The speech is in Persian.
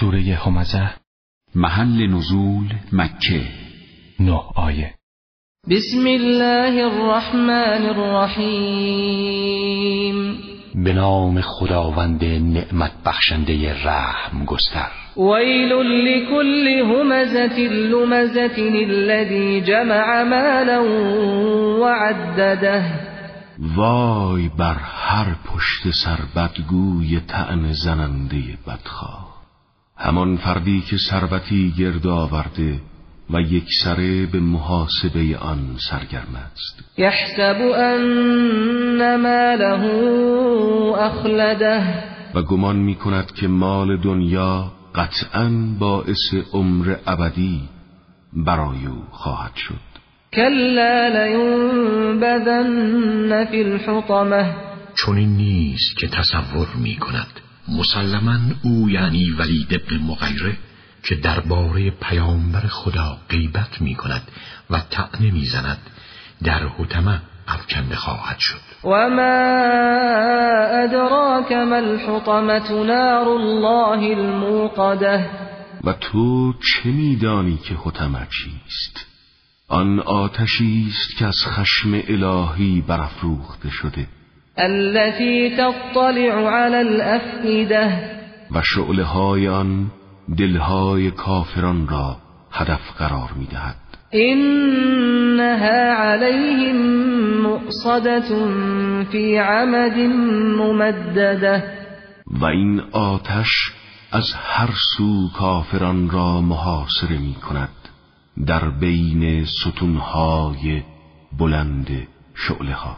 سوره همزه محل نزول مکه. نه آیه. بسم الله الرحمن الرحیم. به نام خداوند نعمت بخشنده رحم گستر. ویل لكل همزة لمزة الذي جمع مالا وعدده. وای بر هر پشت سر بدگوی تعن زننده بدخواه. همان فردی که ثروتی گرد آورده و یک سره به محاسبه آن سرگرم است. یحسب ان ماله اخلده. و گمان می کند که مال دنیا قطعا باعث عمر ابدی برای او خواهد شد. کلا لینبذن فی الحطمه چون این نیست که تصور می کند. مسلما او یعنی ولید ابن مغیره که درباره پیامبر خدا غیبت می کند و تعنه می زند در حتمه افکنده خواهد شد. و ما ادراک ما الحطمة نار الله الموقده و تو چه میدانی که حتمه چیست؟ آن آتشی است که از خشم الهی برافروخته شده. التي تطلع على الافئده و شعله های آن دلهای کافران را هدف قرار می دهد اینها علیهم مؤصده فی عمد ممدده و این آتش از هر سو کافران را محاصره می کند در بین ستونهای بلند شعله ها